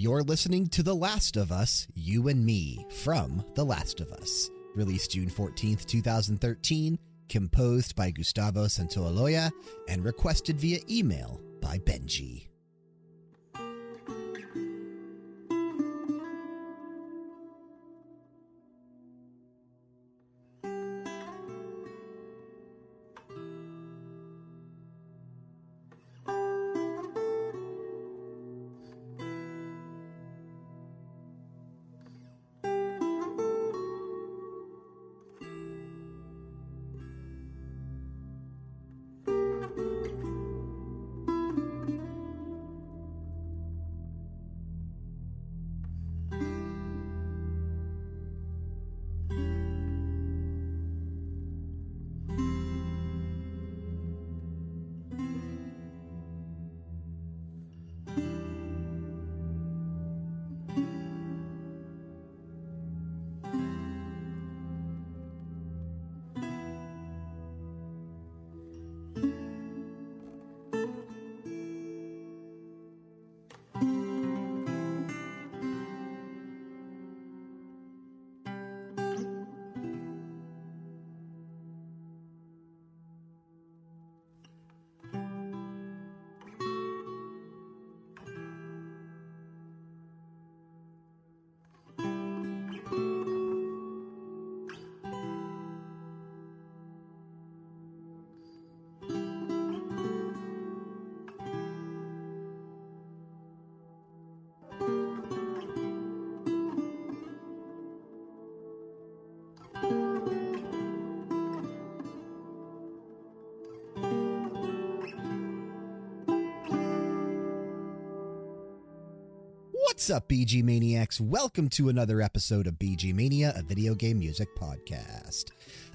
You're listening to The Last of Us, You and Me, from The Last of Us. Released June 14th, 2013, composed by Gustavo Santaolalla, and requested via email by Benji. What's up, BG Maniacs? Welcome to another episode of BG Mania, a video game music podcast.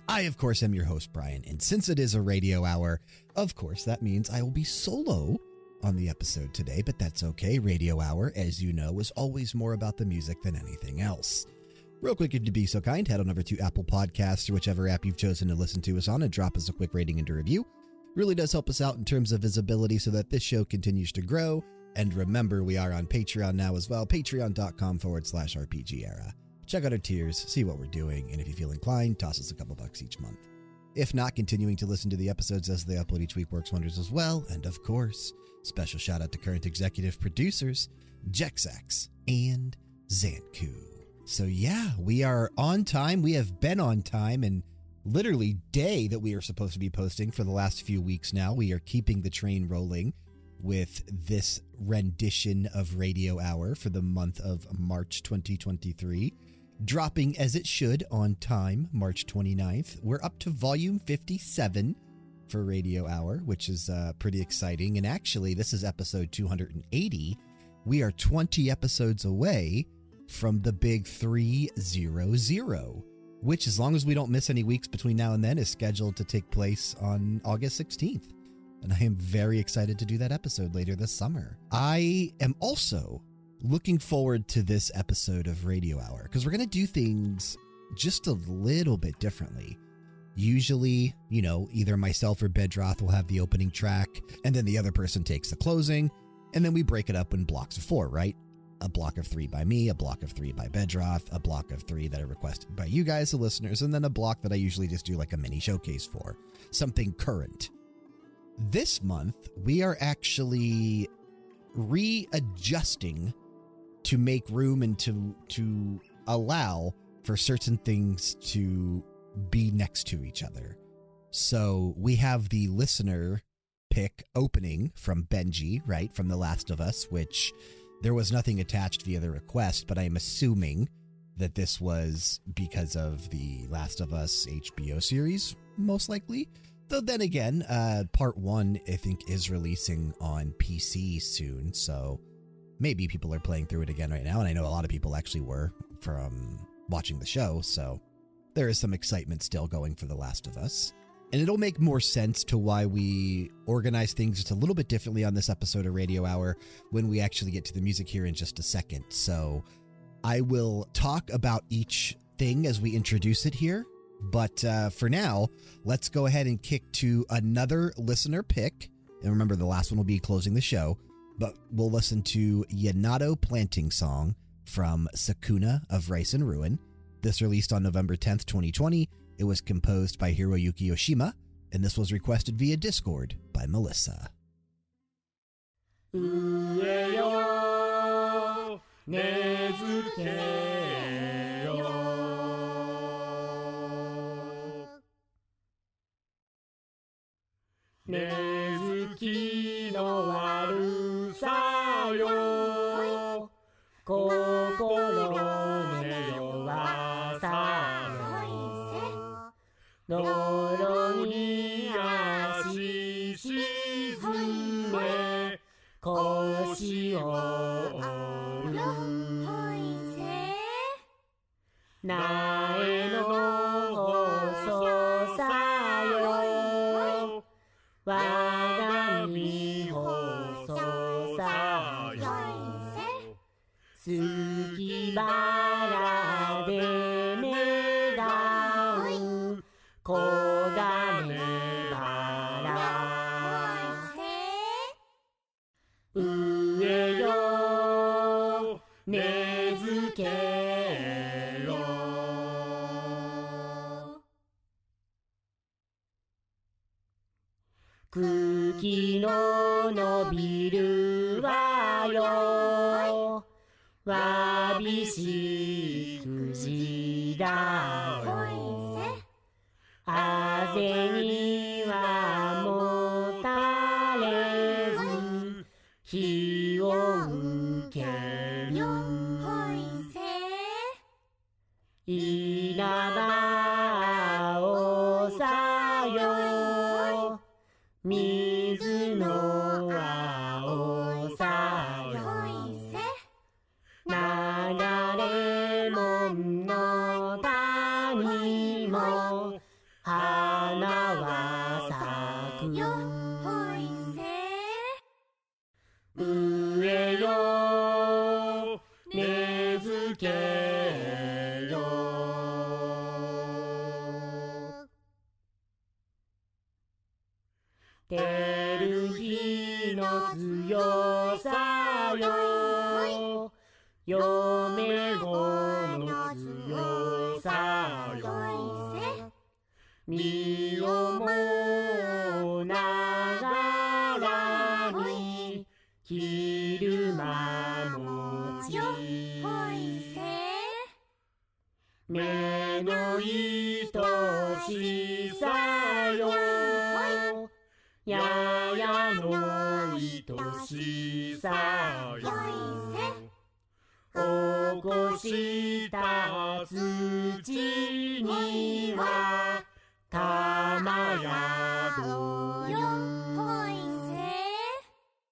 I, of course, am your host, Bryan, and since it is a radio hour, of course, that means I will be solo on the episode today, but that's okay. Radio hour, as you know, is always more about the music than anything else. Real quick, if you'd be so kind, head on over to Apple Podcasts or whichever app you've chosen to listen to us on and drop us a quick rating and a review. Really does help us out in terms of visibility so that this show continues to grow and remember, we are on Patreon now as well, patreon.com forward slash RPG era. Check out our tiers, see what we're doing, and if you feel inclined, toss us a couple bucks each month. If not, continuing to listen to the episodes as they upload each week works wonders as well. And of course, special shout out to current executive producers, Jexak and Xancu. So, yeah, we are on time. We have been on time and literally day that we are supposed to be posting for the last few weeks now. We are keeping the train rolling with this rendition of Radio Hour for the month of March 2023. Dropping as it should on time, March 29th. We're up to volume 57 for Radio Hour, which is uh, pretty exciting. And actually, this is episode 280. We are 20 episodes away from the big 300, which, as long as we don't miss any weeks between now and then, is scheduled to take place on August 16th and I am very excited to do that episode later this summer. I am also looking forward to this episode of Radio Hour because we're going to do things just a little bit differently. Usually, you know, either myself or Bedroth will have the opening track, and then the other person takes the closing, and then we break it up in blocks of four, right? A block of three by me, a block of three by Bedroth, a block of three that are requested by you guys, the listeners, and then a block that I usually just do like a mini showcase for. Something current this month, we are actually readjusting to make room and to, to allow for certain things to be next to each other. So we have the listener pick opening from Benji, right, from The Last of Us, which there was nothing attached via the request, but I'm assuming that this was because of the Last of Us HBO series, most likely. Though then again, uh, part one, I think, is releasing on PC soon. So maybe people are playing through it again right now. And I know a lot of people actually were from watching the show. So there is some excitement still going for The Last of Us. And it'll make more sense to why we organize things just a little bit differently on this episode of Radio Hour when we actually get to the music here in just a second. So I will talk about each thing as we introduce it here but uh, for now, let's go ahead and kick to another listener pick. And remember, the last one will be closing the show, but we'll listen to Yanato Planting Song from Sakuna of Rice and Ruin. This released on November 10th, 2020. It was composed by Hiroyuki Oshima, and this was requested via Discord by Melissa. 植えよ根付けねずきのは茎の伸びるわよ。わびしくじだよ。あぜに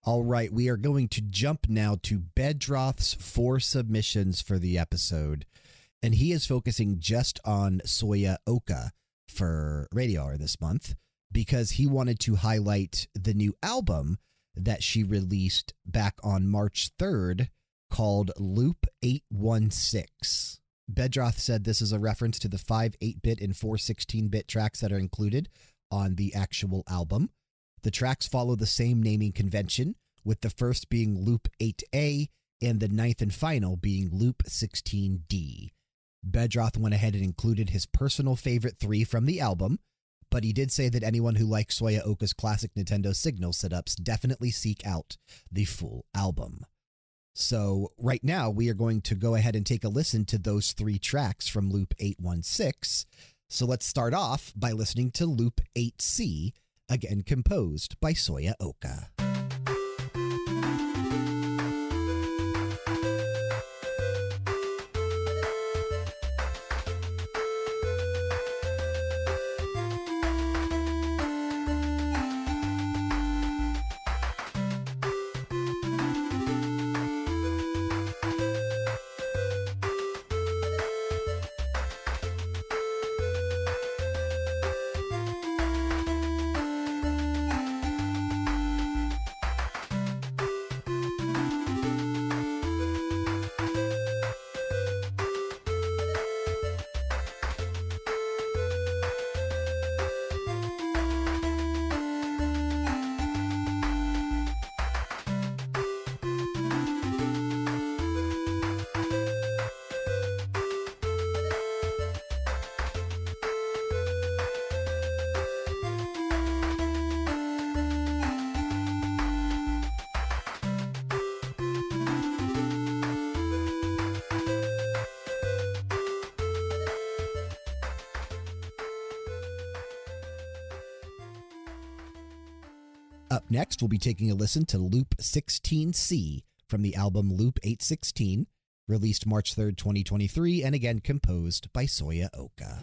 Alright, we are going to jump now to Bedroth's four submissions for the episode. And he is focusing just on Soyo Oka for Radio Hour this month because he wanted to highlight the new album that she released back on March 3rd called Loop 816. Bedroth said this is a reference to the 5 8 bit and 4 16 bit tracks that are included on the actual album. The tracks follow the same naming convention, with the first being Loop 8A and the ninth and final being Loop 16D. Bedroth went ahead and included his personal favorite three from the album, but he did say that anyone who likes Soyo Oka's classic Nintendo Signal setups definitely seek out the full album. So, right now, we are going to go ahead and take a listen to those three tracks from Loop 816. So, let's start off by listening to Loop 8C, again composed by Soyo Oka. Up next, we'll be taking a listen to Loop 16C from the album Loop 816, released March 3rd, 2023, and again composed by Soyo Oka.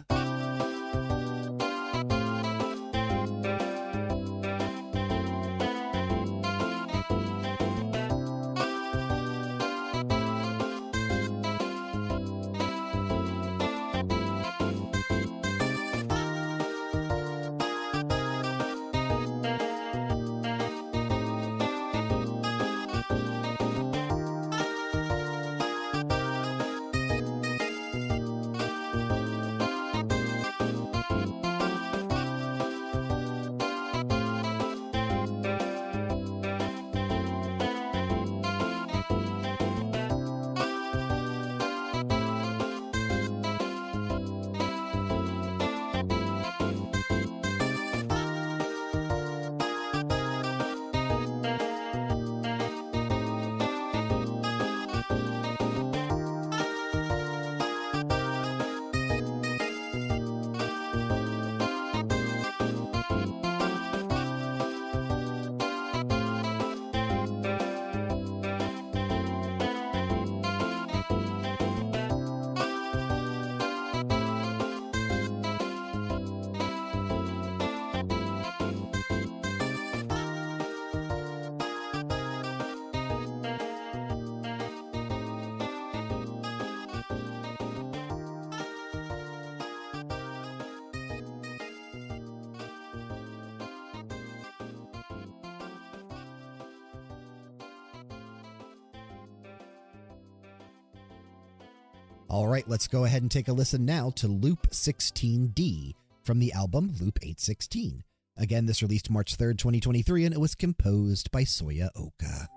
All right, let's go ahead and take a listen now to Loop 16D from the album Loop 816. Again, this released March 3rd, 2023, and it was composed by Soyo Oka.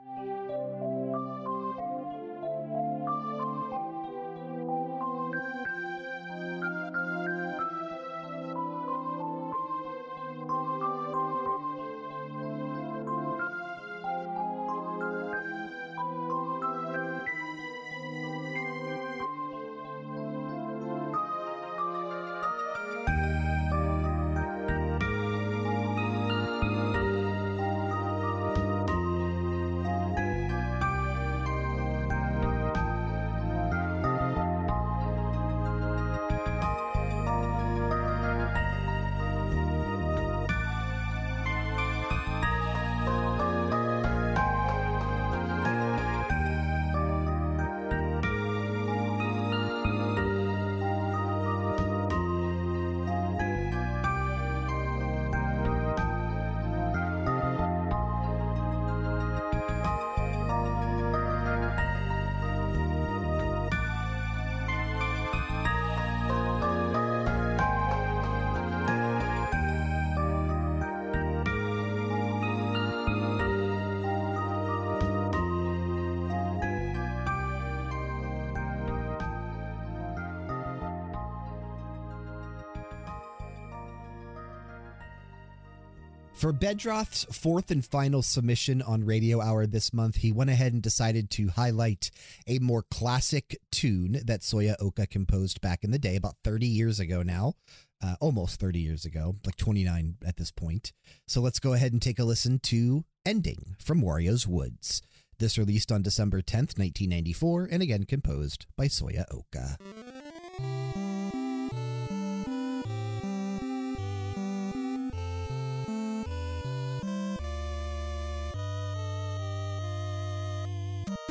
For Bedroth's fourth and final submission on Radio Hour this month, he went ahead and decided to highlight a more classic tune that Soyo Oka composed back in the day, about 30 years ago now. Uh, almost 30 years ago, like 29 at this point. So let's go ahead and take a listen to Ending from Wario's Woods. This released on December 10th, 1994, and again composed by Soyo Oka.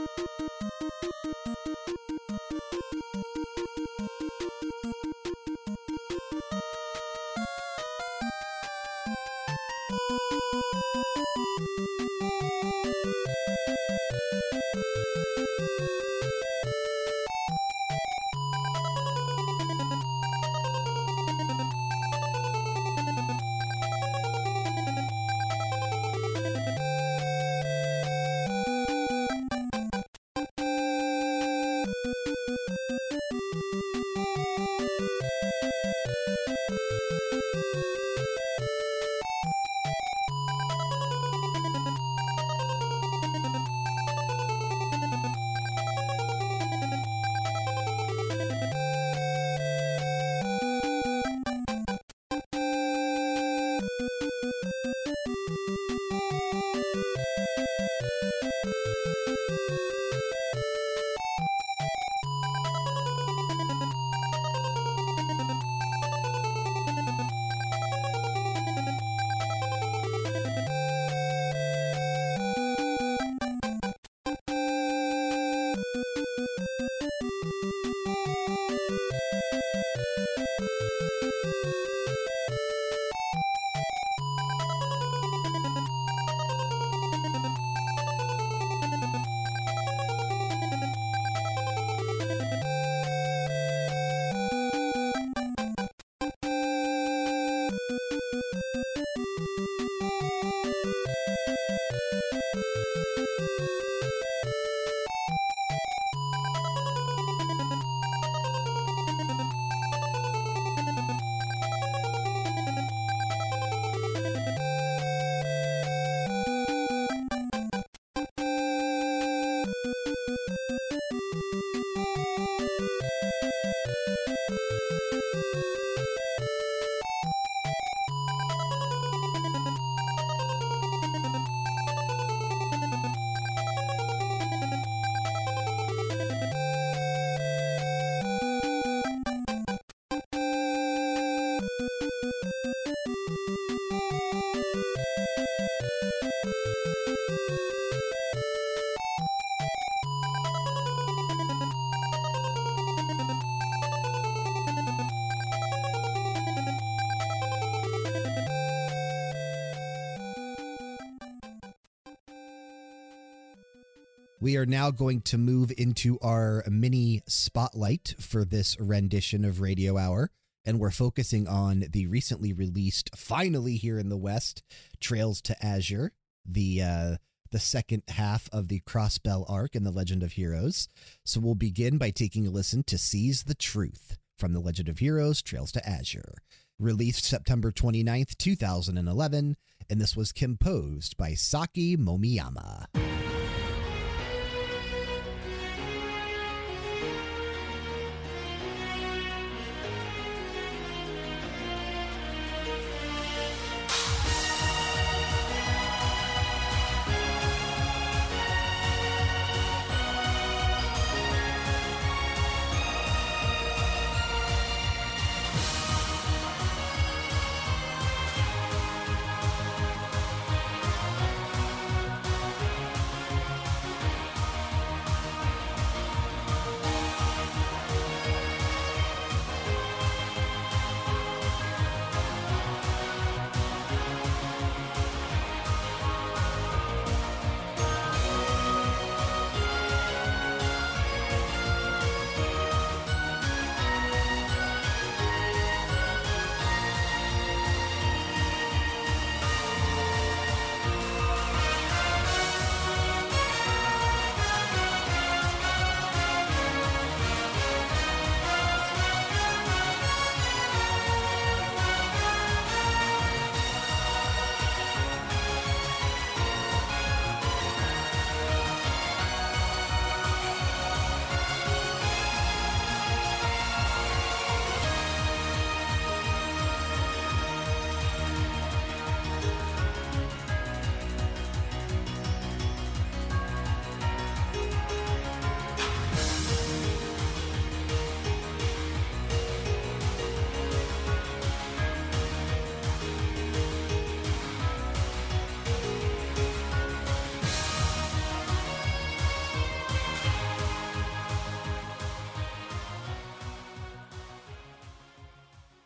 you We are now going to move into our mini spotlight for this rendition of Radio Hour. And we're focusing on the recently released, finally here in the West, Trails to Azure, the uh, the second half of the Crossbell arc in the Legend of Heroes. So we'll begin by taking a listen to Seize the Truth from the Legend of Heroes Trails to Azure, released September 29th, 2011, and this was composed by Saki Momiyama.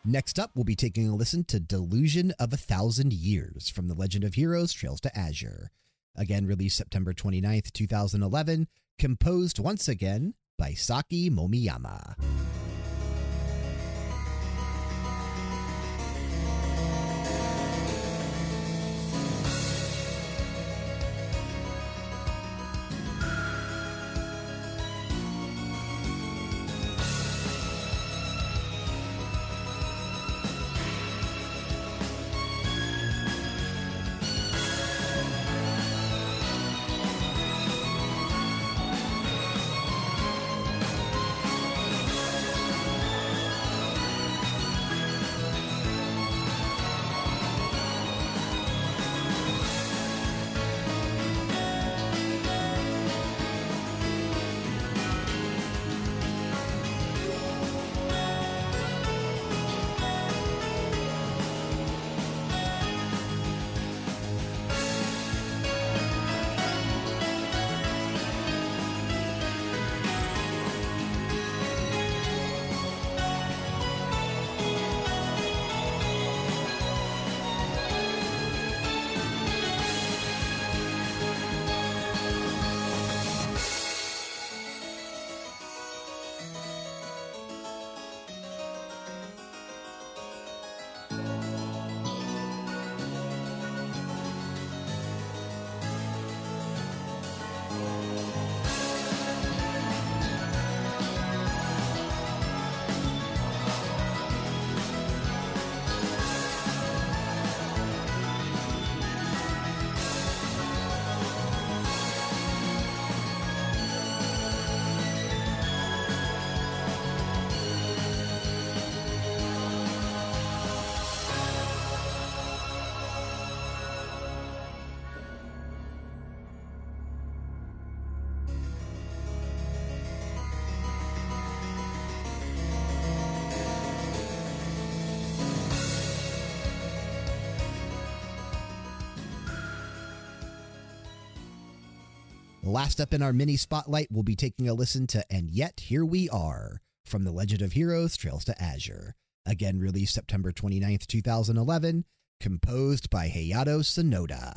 Next up, we'll be taking a listen to Delusion of a Thousand Years from The Legend of Heroes Trails to Azure. Again, released September 29th, 2011, composed once again by Saki Momiyama. Last up in our mini spotlight, we'll be taking a listen to And Yet Here We Are from The Legend of Heroes Trails to Azure. Again, released September 29th, 2011, composed by Hayato Sonoda.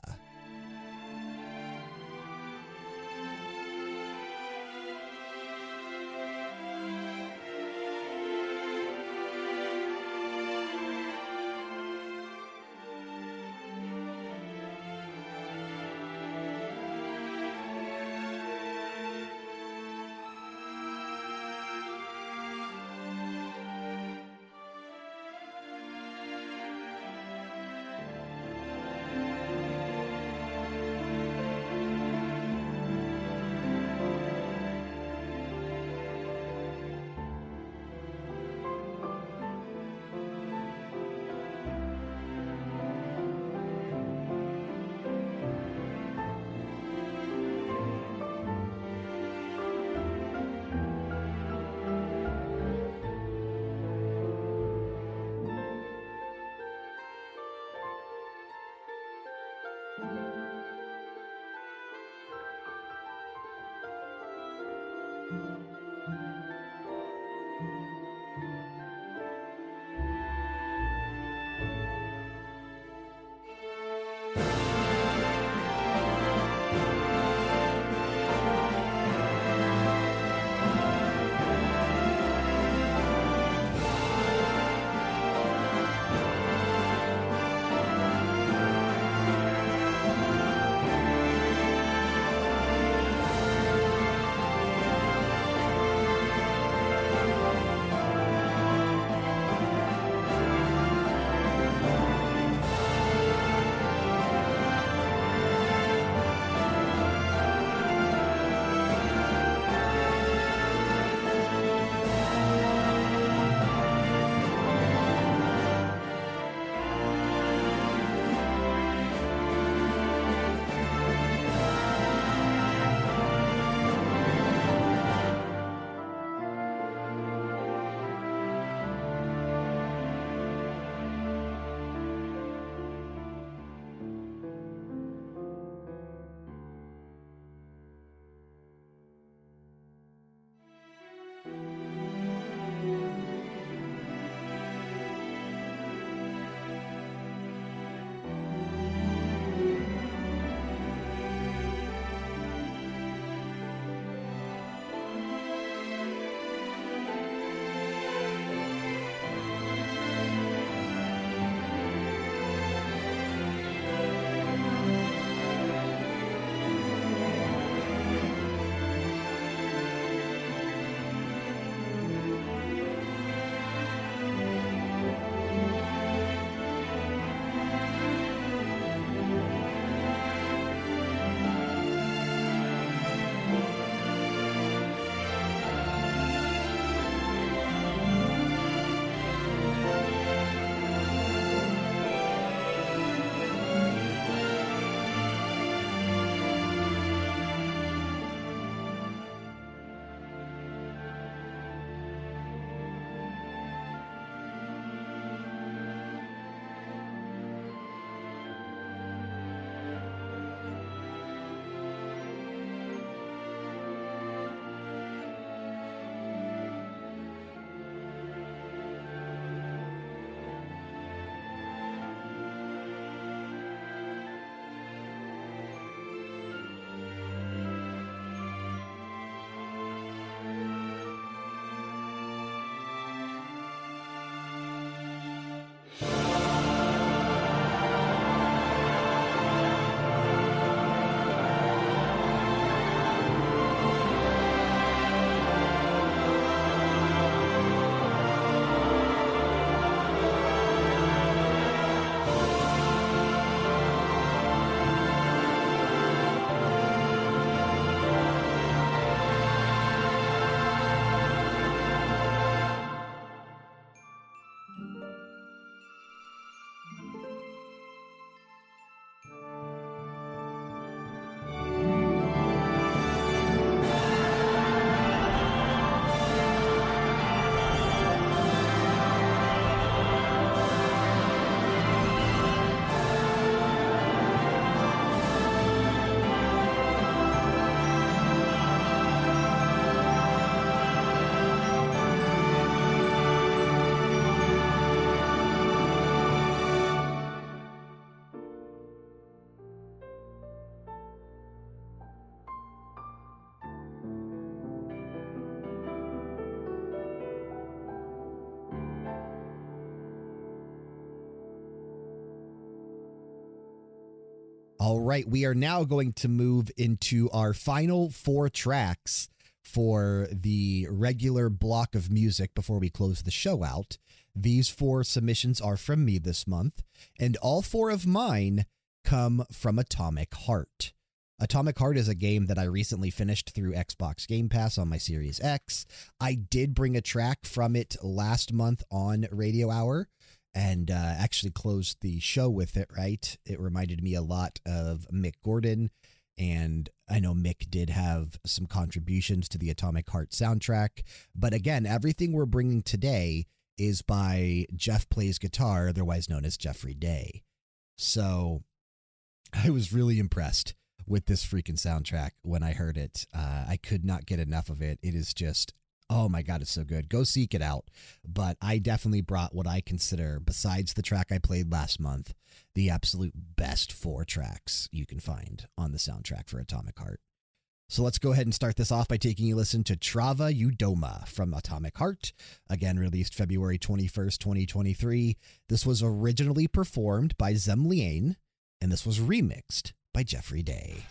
All right, we are now going to move into our final four tracks for the regular block of music before we close the show out. These four submissions are from me this month, and all four of mine come from Atomic Heart. Atomic Heart is a game that I recently finished through Xbox Game Pass on my Series X. I did bring a track from it last month on Radio Hour and uh, actually closed the show with it, right? It reminded me a lot of Mick Gordon. And I know Mick did have some contributions to the Atomic Heart soundtrack. But again, everything we're bringing today is by Geoff Plays Guitar, otherwise known as Geoffrey Day. So I was really impressed with this freaking soundtrack when I heard it. Uh, I could not get enough of it. It is just Oh my God, it's so good. Go seek it out. But I definitely brought what I consider, besides the track I played last month, the absolute best four tracks you can find on the soundtrack for Atomic Heart. So let's go ahead and start this off by taking a listen to Trava u Doma from Atomic Heart, again released February 21st, 2023. This was originally performed by Zemlyane, and this was remixed by Geoffrey Day.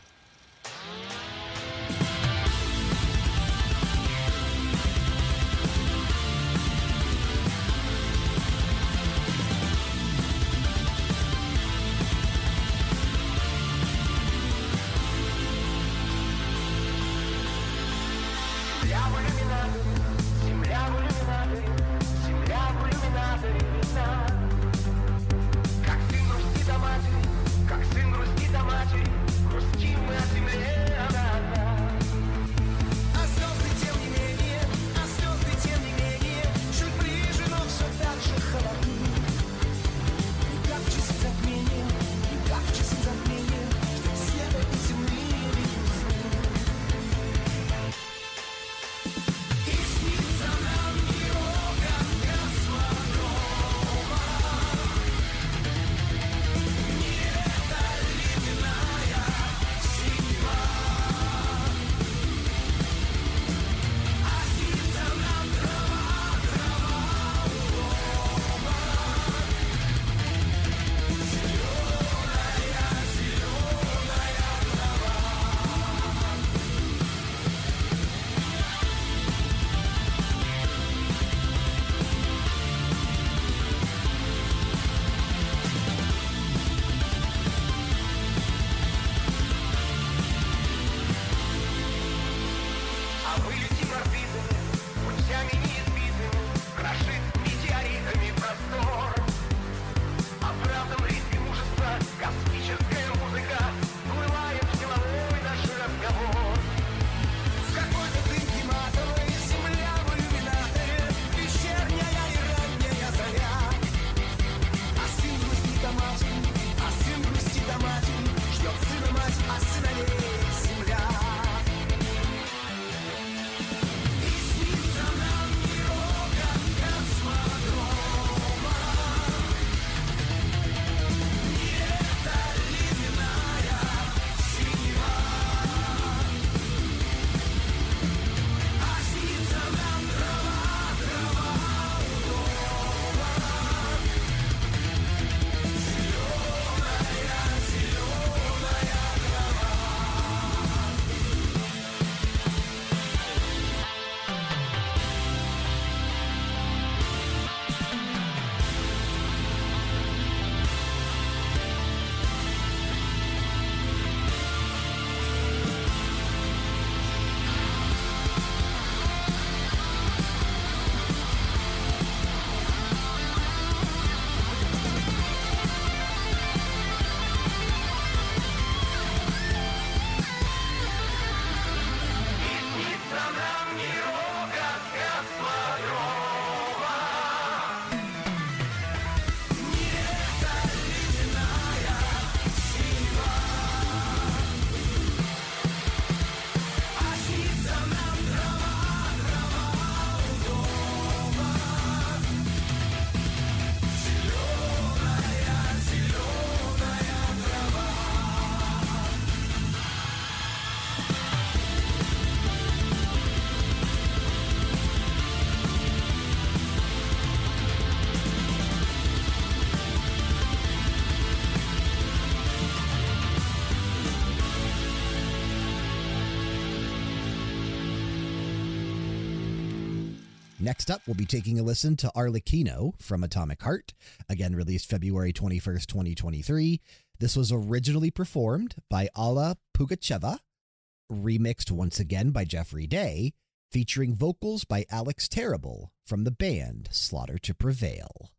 Next up, we'll be taking a listen to Arlekino from Atomic Heart, again released February 21st, 2023. This was originally performed by Alla Pugacheva, remixed once again by Geoffrey Day, featuring vocals by Alex Terrible from the band Slaughter to Prevail.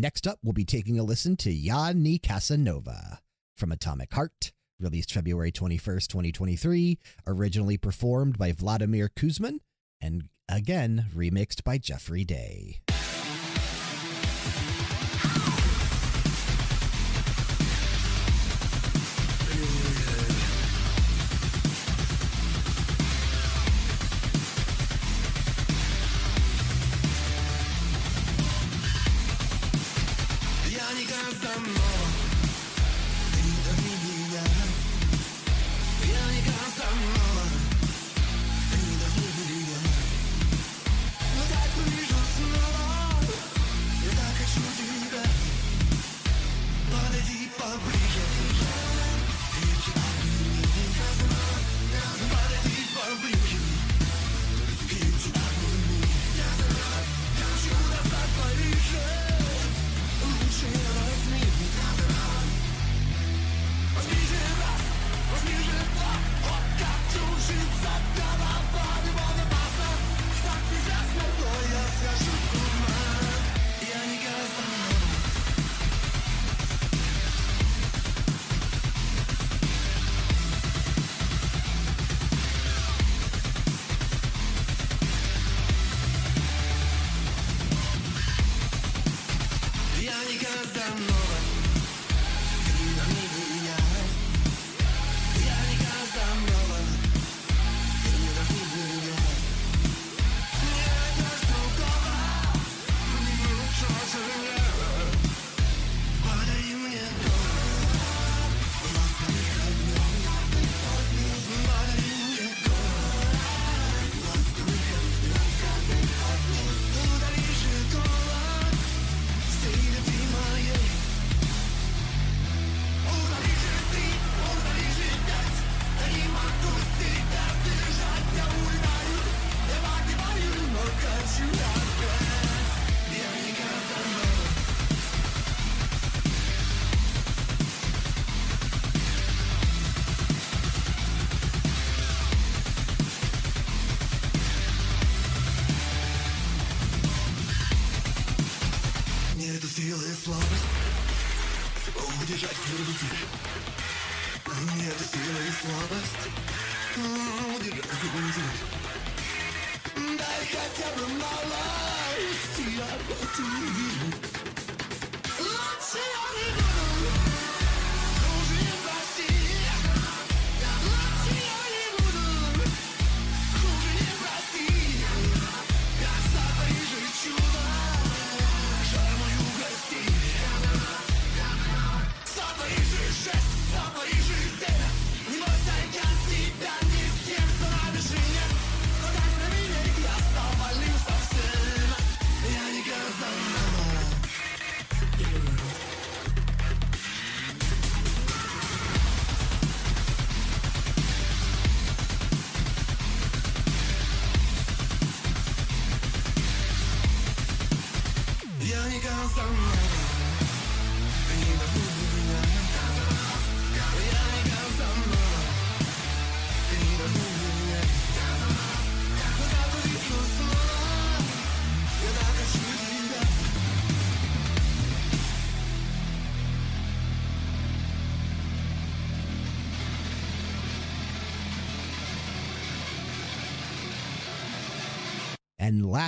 Next up, we'll be taking a listen to Ya ne Casanova from Atomic Heart, released February 21st, 2023, originally performed by Vladimir Kuzmin, and again remixed by Geoffrey Day.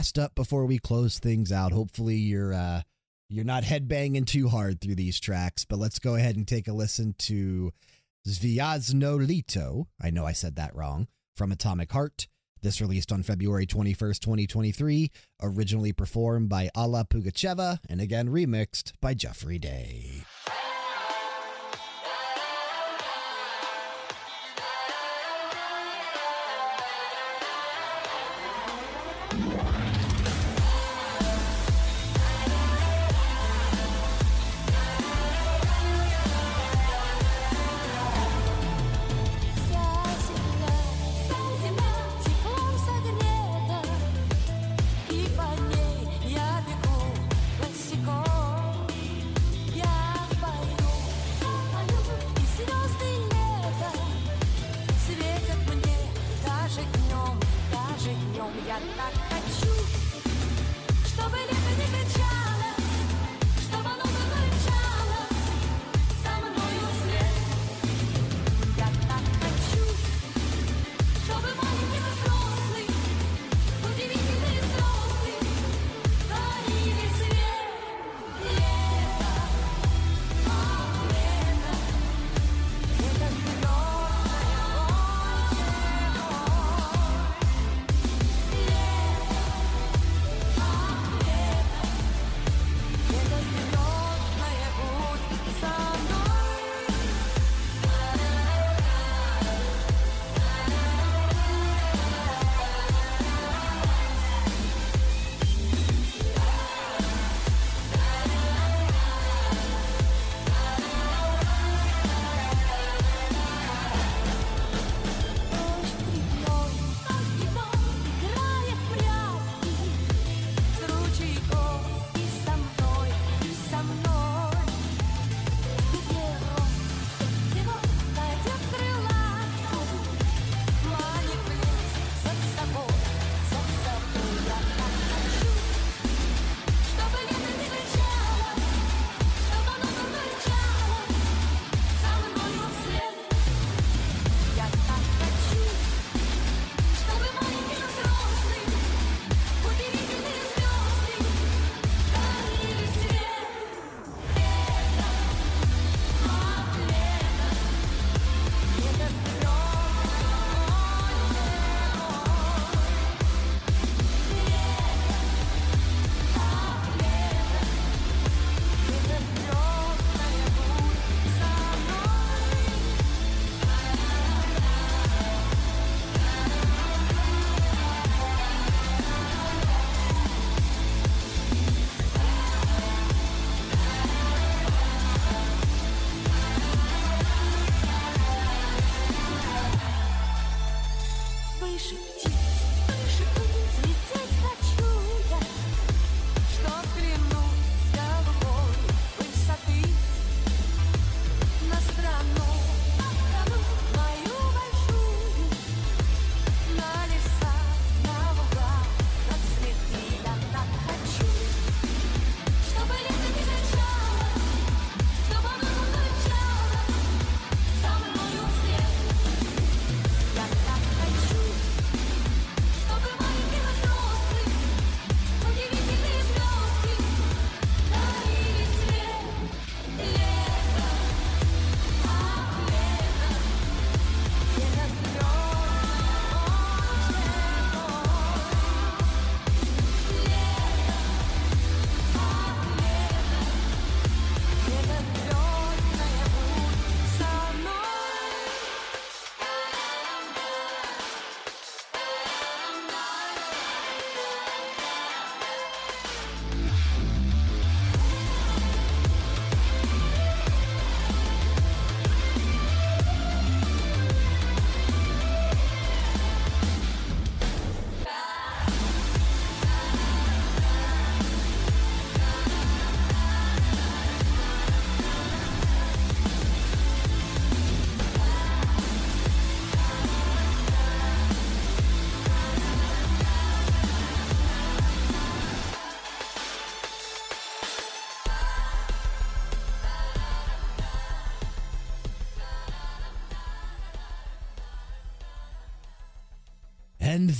Last up before we close things out, hopefully you're uh you're not headbanging too hard through these tracks, but let's go ahead and take a listen to Zviazno Lito. I know I said that wrong. From Atomic Heart. This released on February 21st, 2023, originally performed by Alla Pugacheva and again remixed by Geoffrey Day.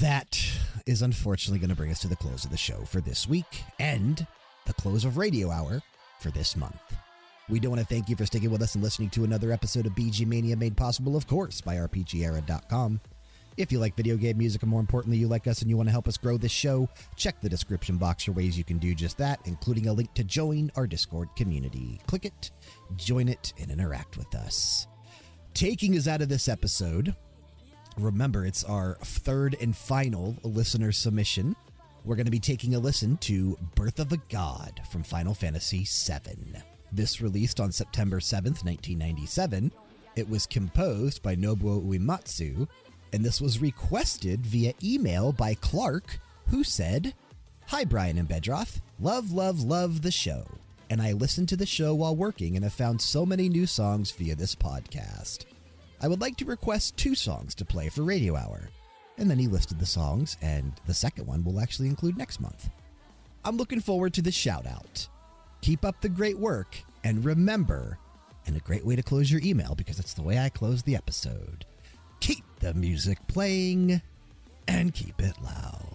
That is unfortunately going to bring us to the close of the show for this week and the close of Radio Hour for this month. We do want to thank you for sticking with us and listening to another episode of BGMania made possible, of course, by RPGera.com. If you like video game music and more importantly, you like us and you want to help us grow this show, check the description box for ways you can do just that, including a link to join our Discord community. Click it, join it, and interact with us. Taking us out of this episode, remember it's our third and final listener submission. We're going to be taking a listen to Birth of a God from Final Fantasy VII. This released on September 7th, 1997. It was composed by Nobuo Uematsu, and this was requested via email by Clark, who said, Hi, Bryan and Bedroth. Love, love, love the show. And I listened to the show while working and have found so many new songs via this podcast. I would like to request two songs to play for Radio Hour. And then he listed the songs, and the second one will actually include next month. I'm looking forward to the shout out. Keep up the great work, and remember, and a great way to close your email because it's the way I close the episode keep the music playing and keep it loud.